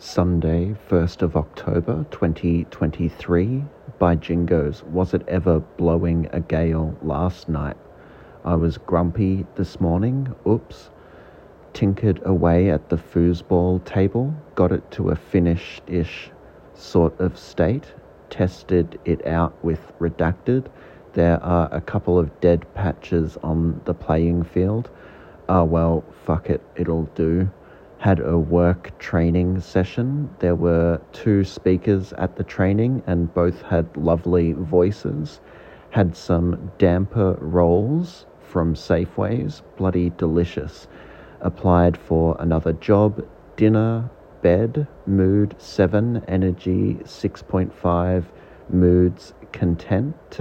Sunday, 1st of October 2023. By Jingos, was it ever blowing a gale last night? I was grumpy this morning, oops. Tinkered away at the foosball table, got it to a finished ish sort of state, tested it out with redacted. There are a couple of dead patches on the playing field. Ah, well, fuck it, it'll do had a work training session. There were two speakers at the training, and both had lovely voices. Had some damper rolls from Safeways, bloody delicious. Applied for another job, dinner, bed, mood 7, energy 6.5, moods content.